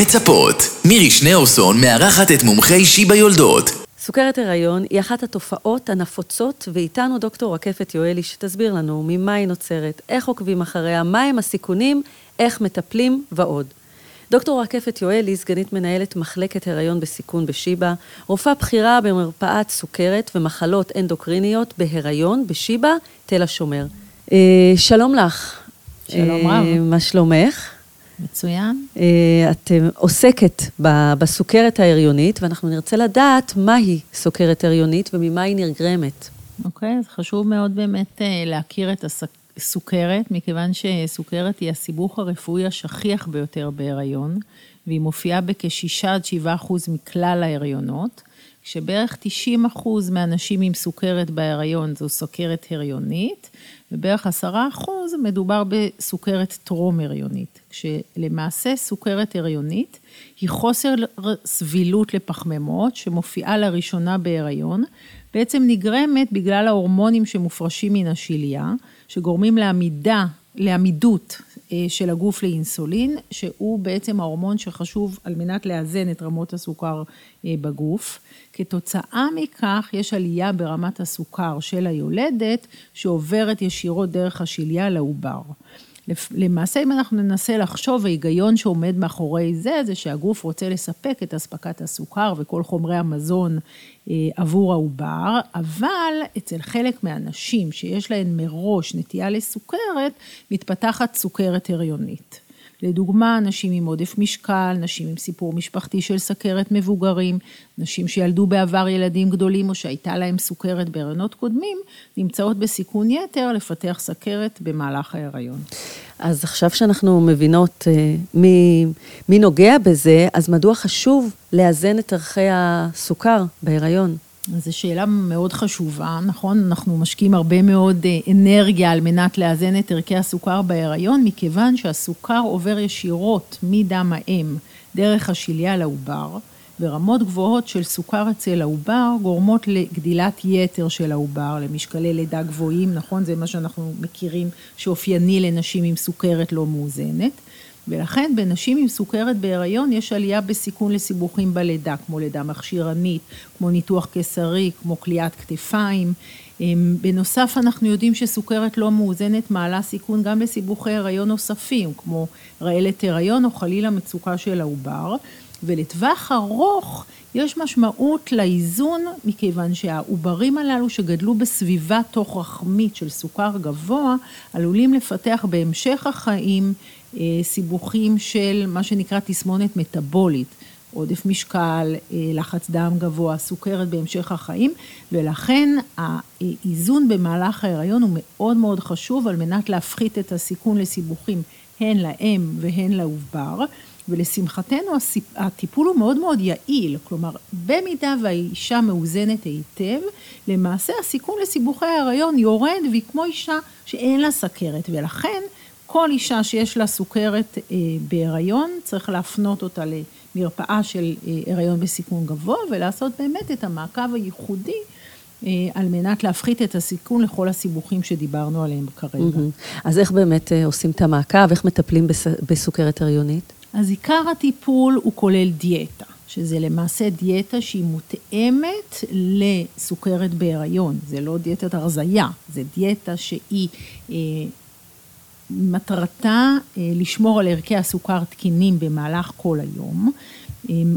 מצפות. מירי שניאורסון מארחת את מומחי שיבא יולדות. סוכרת הריון היא אחת התופעות הנפוצות, ואיתנו דוקטור רקפת יואלי שתסביר לנו ממה היא נוצרת, איך עוקבים אחריה, מהם הסיכונים, איך מטפלים ועוד. דוקטור רקפת יואלי, סגנית מנהלת מחלקת הריון בסיכון בשיבא, רופאה בכירה במרפאת סוכרת ומחלות אנדוקריניות בהריון בשיבא, תל השומר. אה, שלום לך. שלום רב. אה, מה שלומך? מצוין. אה, את עוסקת בסוכרת ההריונית, ואנחנו נרצה לדעת מהי סוכרת הריונית וממה היא נגרמת. אוקיי, אז חשוב מאוד באמת להכיר את הסוכרת, מכיוון שסוכרת היא הסיבוך הרפואי השכיח ביותר בהריון, והיא מופיעה בכ-6 עד 7 אחוז מכלל ההריונות, כשבערך 90 אחוז מהנשים עם סוכרת בהריון זו סוכרת הריונית, ובערך 10 אחוז מדובר בסוכרת טרום-הריונית, כשלמעשה סוכרת הריונית היא חוסר סבילות לפחמימות שמופיעה לראשונה בהריון, בעצם נגרמת בגלל ההורמונים שמופרשים מן השליה, שגורמים לעמידה, לעמידות של הגוף לאינסולין, שהוא בעצם ההורמון שחשוב על מנת לאזן את רמות הסוכר אה, בגוף. כתוצאה מכך יש עלייה ברמת הסוכר של היולדת שעוברת ישירות דרך השליה לעובר. למעשה, אם אנחנו ננסה לחשוב, ההיגיון שעומד מאחורי זה, זה שהגוף רוצה לספק את אספקת הסוכר וכל חומרי המזון אה, עבור העובר, אבל אצל חלק מהנשים שיש להן מראש נטייה לסוכרת, מתפתחת סוכרת הריונית. לדוגמה, נשים עם עודף משקל, נשים עם סיפור משפחתי של סכרת מבוגרים, נשים שילדו בעבר ילדים גדולים או שהייתה להם סוכרת בהריונות קודמים, נמצאות בסיכון יתר לפתח סכרת במהלך ההיריון. אז עכשיו שאנחנו מבינות אה, מי, מי נוגע בזה, אז מדוע חשוב לאזן את ערכי הסוכר בהיריון? זו שאלה מאוד חשובה, נכון? אנחנו משקיעים הרבה מאוד אה, אנרגיה על מנת לאזן את ערכי הסוכר בהיריון, מכיוון שהסוכר עובר ישירות מדם האם דרך השליה לעובר, ורמות גבוהות של סוכר אצל העובר גורמות לגדילת יתר של העובר, למשקלי לידה גבוהים, נכון? זה מה שאנחנו מכירים שאופייני לנשים עם סוכרת לא מאוזנת. ולכן בנשים עם סוכרת בהיריון יש עלייה בסיכון לסיבוכים בלידה, כמו לידה מכשירנית, כמו ניתוח קיסרי, כמו כליאת כתפיים. אמ, בנוסף אנחנו יודעים שסוכרת לא מאוזנת מעלה סיכון גם לסיבוכי הריון נוספים, כמו רעלת הריון או חלילה מצוקה של העובר. ולטווח ארוך יש משמעות לאיזון, מכיוון שהעוברים הללו שגדלו בסביבה תוך רחמית של סוכר גבוה, עלולים לפתח בהמשך החיים סיבוכים של מה שנקרא תסמונת מטאבולית, עודף משקל, אה, לחץ דם גבוה, סוכרת בהמשך החיים, ולכן האיזון במהלך ההיריון הוא מאוד מאוד חשוב על מנת להפחית את הסיכון לסיבוכים הן לאם והן לעובר. ולשמחתנו הטיפול הוא מאוד מאוד יעיל, כלומר במידה והאישה מאוזנת היטב, למעשה הסיכון לסיבוכי ההריון יורד והיא כמו אישה שאין לה סכרת ולכן כל אישה שיש לה סוכרת אה, בהיריון צריך להפנות אותה למרפאה של אה, הריון בסיכון גבוה ולעשות באמת את המעקב הייחודי אה, על מנת להפחית את הסיכון לכל הסיבוכים שדיברנו עליהם כרגע. אז איך באמת עושים את המעקב, איך מטפלים בסוכרת הריונית? אז עיקר הטיפול הוא כולל דיאטה, שזה למעשה דיאטה שהיא מותאמת לסוכרת בהיריון, זה לא דיאטת הרזייה, זה דיאטה שהיא אה, מטרתה אה, לשמור על ערכי הסוכר תקינים במהלך כל היום.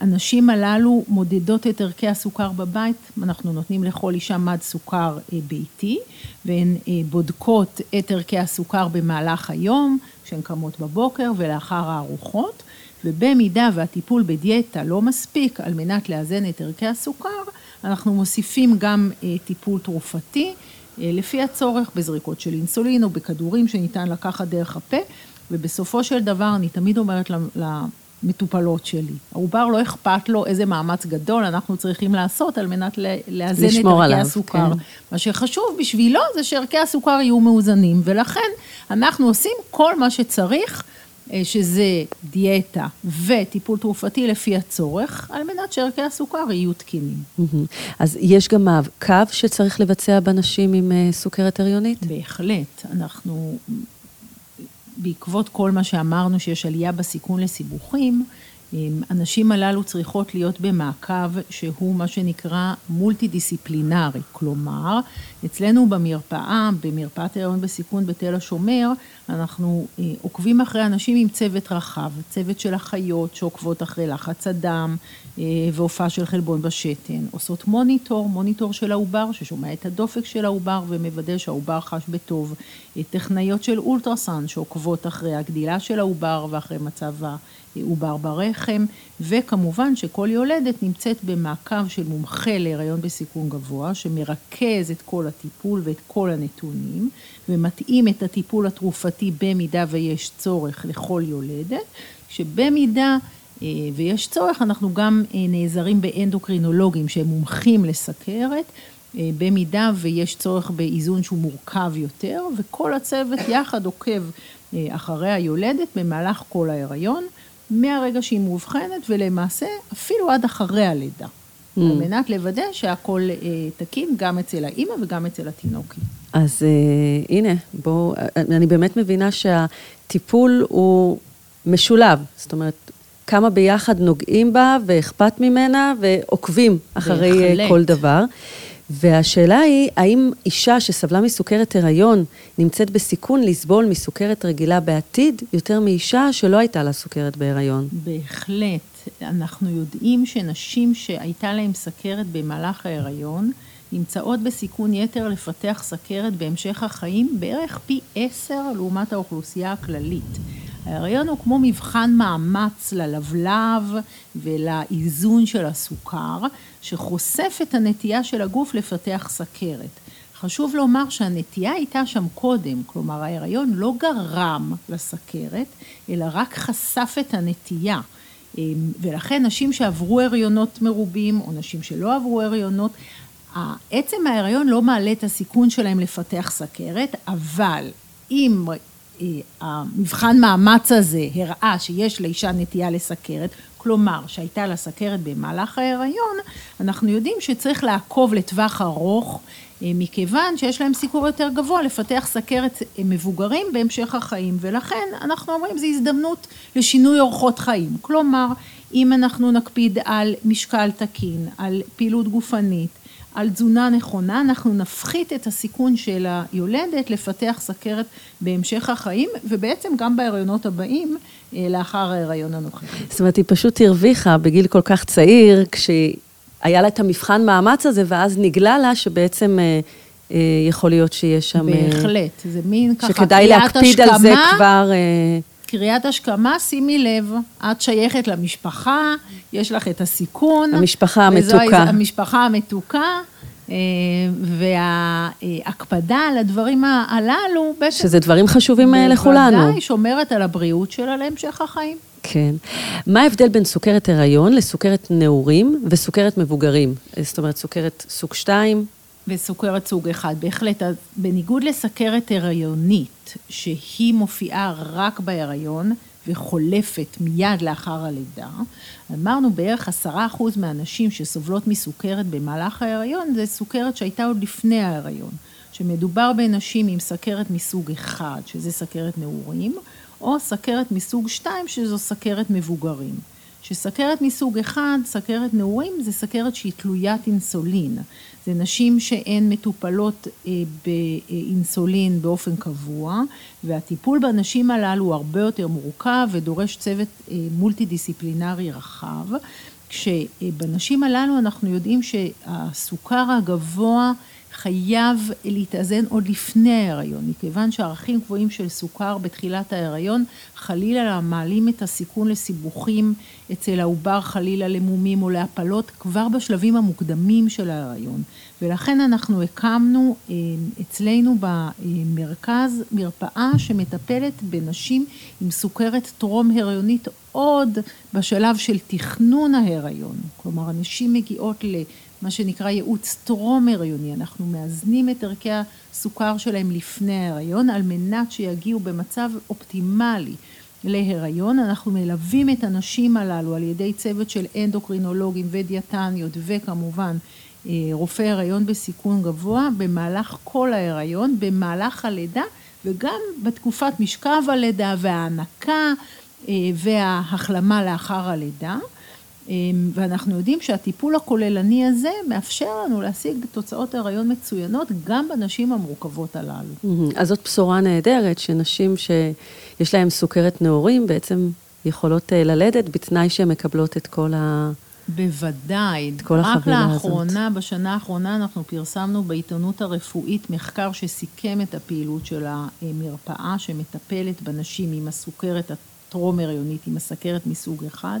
הנשים הללו מודדות את ערכי הסוכר בבית, אנחנו נותנים לכל אישה מד סוכר אה, ביתי והן אה, בודקות את ערכי הסוכר במהלך היום, כשהן קמות בבוקר ולאחר הארוחות, ובמידה והטיפול בדיאטה לא מספיק על מנת לאזן את ערכי הסוכר, אנחנו מוסיפים גם טיפול תרופתי לפי הצורך בזריקות של אינסולין או בכדורים שניתן לקחת דרך הפה, ובסופו של דבר אני תמיד אומרת מטופלות שלי. העובר לא אכפת לו איזה מאמץ גדול אנחנו צריכים לעשות על מנת לאזן את ערכי הסוכר. כן. מה שחשוב בשבילו זה שערכי הסוכר יהיו מאוזנים, ולכן אנחנו עושים כל מה שצריך, אה, שזה דיאטה וטיפול תרופתי לפי הצורך, על מנת שערכי הסוכר יהיו תקינים. אז יש גם מעקב שצריך לבצע בנשים עם אה, סוכרת הריונית? בהחלט. אנחנו בעקבות כל מה שאמרנו שיש עלייה בסיכון לסיבוכים, הנשים הללו צריכות להיות במעקב שהוא מה שנקרא מולטי דיסציפלינרי, כלומר אצלנו במרפאה, במרפאת ההיריון בסיכון בתל השומר, אנחנו אה, עוקבים אחרי אנשים עם צוות רחב, צוות של אחיות שעוקבות אחרי לחץ הדם אה, והופעה של חלבון בשתן, עושות מוניטור, מוניטור של העובר ששומע את הדופק של העובר ומוודא שהעובר חש בטוב, טכנאיות של אולטרסאונד שעוקבות אחרי הגדילה של העובר ואחרי מצב העובר ברחם, וכמובן שכל יולדת נמצאת במעקב של מומחה להיריון בסיכון גבוה, שמרכז את כל הטיפול ואת כל הנתונים, ומתאים את הטיפול התרופתי במידה ויש צורך לכל יולדת, שבמידה אה, ויש צורך, אנחנו גם אה, נעזרים באנדוקרינולוגים שהם מומחים לסכרת, אה, במידה ויש צורך באיזון שהוא מורכב יותר, וכל הצוות יחד עוקב אחרי היולדת במהלך כל ההיריון. מהרגע שהיא מאובחנת ולמעשה אפילו עד אחרי הלידה. Mm. על מנת לוודא שהכל אה, תקין גם אצל האימא וגם אצל התינוקי. אז אה, הנה, בואו, אני באמת מבינה שהטיפול הוא משולב, זאת אומרת, כמה ביחד נוגעים בה ואכפת ממנה ועוקבים אחרי אה, בהחלט. כל דבר. והשאלה היא, האם אישה שסבלה מסוכרת הריון נמצאת בסיכון לסבול מסוכרת רגילה בעתיד, יותר מאישה שלא הייתה לה סוכרת בהריון? בהחלט. אנחנו יודעים שנשים שהייתה להן סכרת במהלך ההריון, נמצאות בסיכון יתר לפתח סכרת בהמשך החיים בערך פי עשר לעומת האוכלוסייה הכללית. ההריון הוא כמו מבחן מאמץ ללבלב ולאיזון של הסוכר, שחושף את הנטייה של הגוף לפתח סכרת. חשוב לומר שהנטייה הייתה שם קודם, כלומר ההריון לא גרם לסכרת, אלא רק חשף את הנטייה. אמ, ולכן נשים שעברו הריונות מרובים, או נשים שלא עברו הריונות, עצם ההריון לא מעלה את הסיכון שלהם לפתח סכרת, אבל אם המבחן מאמץ הזה הראה שיש לאישה נטייה לסכרת, כלומר שהייתה לה סכרת במהלך ההיריון, אנחנו יודעים שצריך לעקוב לטווח ארוך, אה, מכיוון שיש להם סיכור יותר גבוה לפתח סכרת אה, מבוגרים בהמשך החיים, ולכן אנחנו אומרים זו הזדמנות לשינוי אורחות חיים. כלומר, אם אנחנו נקפיד על משקל תקין, על פעילות גופנית, על תזונה נכונה, אנחנו נפחית את הסיכון של היולדת לפתח סכרת בהמשך החיים, ובעצם גם בהריונות הבאים, אה, לאחר ההריון הנוכחי. זאת אומרת, היא פשוט הרוויחה בגיל כל כך צעיר, כשהיה לה את המבחן מאמץ הזה, ואז נגלה לה שבעצם... אה, אה, יכול להיות שיש שם... בהחלט, זה מין ככה שכדאי להקפיד על זה כבר... קריאת השכמה, שימי לב, את שייכת למשפחה, יש לך את הסיכון. המשפחה המתוקה. המשפחה המתוקה. אה, וההקפדה על הדברים הללו, בעצם... שזה דברים חשובים אה, לכולנו. בוודאי, שומרת על הבריאות שלה להמשך החיים. כן. מה ההבדל בין סוכרת הריון לסוכרת נעורים וסוכרת מבוגרים? זאת אומרת, סוכרת סוג 2? וסוכרת סוג אחד, בהחלט. בניגוד לסכרת הריונית, שהיא מופיעה רק בהריון וחולפת מיד לאחר הלידה, אמרנו בערך עשרה אחוז מהנשים שסובלות מסוכרת במהלך ההריון, זה סוכרת שהייתה עוד לפני ההריון. שמדובר בנשים עם סכרת מסוג אחד, שזה סכרת נעורים, או סכרת מסוג שתיים, שזו סכרת מבוגרים. שסכרת מסוג אחד, סכרת נעורים, זה סכרת שהיא תלוית אינסולין. זה נשים שהן מטופלות אה, באינסולין באופן קבוע, והטיפול בנשים הללו הוא הרבה יותר מורכב ודורש צוות אה, מולטי דיסציפלינרי רחב, כשבנשים הללו אנחנו יודעים שהסוכר הגבוה חייב להתאזן עוד לפני ההיריון, מכיוון שערכים גבוהים של סוכר בתחילת ההיריון חלילה מעלים את הסיכון לסיבוכים אצל העובר חלילה למומים או להפלות כבר בשלבים המוקדמים של ההיריון. ולכן אנחנו הקמנו אה, אצלנו במרכז מרפאה שמטפלת בנשים עם סוכרת טרום הריונית עוד בשלב של תכנון ההיריון, כלומר הנשים מגיעות ל... מה שנקרא ייעוץ טרום הריוני, אנחנו מאזנים את ערכי הסוכר שלהם לפני ההריון על מנת שיגיעו במצב אופטימלי להיריון, אנחנו מלווים את הנשים הללו על ידי צוות של אנדוקרינולוגים ודיאטניות וכמובן אה, רופאי הריון בסיכון גבוה במהלך כל ההיריון, במהלך הלידה וגם בתקופת משכב הלידה וההנקה וההחלמה לאחר הלידה. ואנחנו יודעים שהטיפול הכוללני הזה מאפשר לנו להשיג תוצאות הריון מצוינות גם בנשים המורכבות הללו. אז זאת בשורה נהדרת, שנשים שיש להן סוכרת נעורים בעצם יכולות ללדת בתנאי שהן מקבלות את כל ה... בוודאי. את כל החבילה הזאת. רק לאחרונה, בשנה האחרונה, אנחנו פרסמנו בעיתונות הרפואית מחקר שסיכם את הפעילות של המרפאה שמטפלת בנשים עם הסוכרת הטרום-הריונית, עם הסכרת מסוג אחד,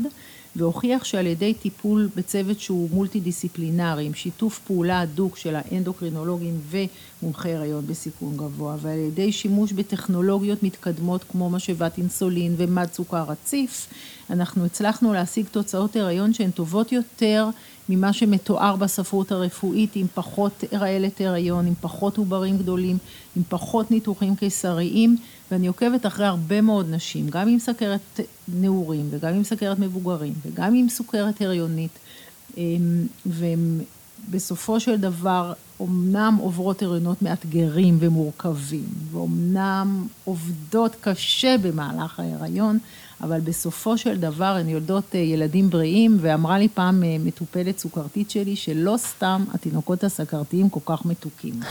והוכיח שעל ידי טיפול בצוות שהוא מולטי-דיסציפלינרי, עם שיתוף פעולה הדוק של האנדוקרינולוגים ומומחי הריון בסיכון גבוה, ועל ידי שימוש בטכנולוגיות מתקדמות כמו משאבת אינסולין ומד סוכר רציף, אנחנו הצלחנו להשיג תוצאות הריון שהן טובות יותר ממה שמתואר בספרות הרפואית, עם פחות רעלת הריון, עם פחות עוברים גדולים, עם פחות ניתוחים קיסריים, ואני עוקבת אחרי הרבה מאוד נשים, גם עם סכרת נעורים וגם עם סכרת מבוגרים וגם עם סוכרת הריונית, והן בסופו של דבר אומנם עוברות הריונות מאתגרים ומורכבים, ואומנם עובדות קשה במהלך ההיריון, אבל בסופו של דבר הן יולדות ילדים בריאים, ואמרה לי פעם מטופלת סוכרתית שלי, שלא סתם התינוקות הסכרתיים כל כך מתוקים.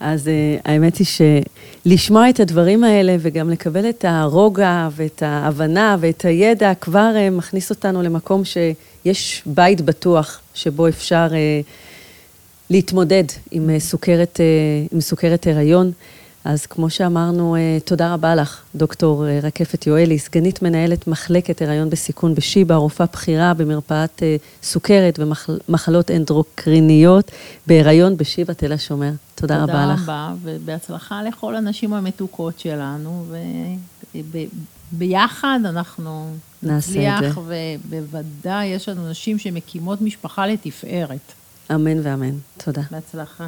אז האמת היא שלשמוע את הדברים האלה וגם לקבל את הרוגע ואת ההבנה ואת הידע כבר מכניס אותנו למקום שיש בית בטוח שבו אפשר להתמודד עם סוכרת, עם סוכרת הריון. אז כמו שאמרנו, תודה רבה לך, דוקטור רקפת יואלי, סגנית מנהלת מחלקת הריון בסיכון בשיבא, רופאה בכירה במרפאת סוכרת ומחלות אנדוקריניות בהיריון בשיבא תל השומר. תודה רבה לך. תודה רבה, ובהצלחה לכל הנשים המתוקות שלנו, וביחד אנחנו נצליח, ובוודאי יש לנו נשים שמקימות משפחה לתפארת. אמן ואמן. תודה. בהצלחה.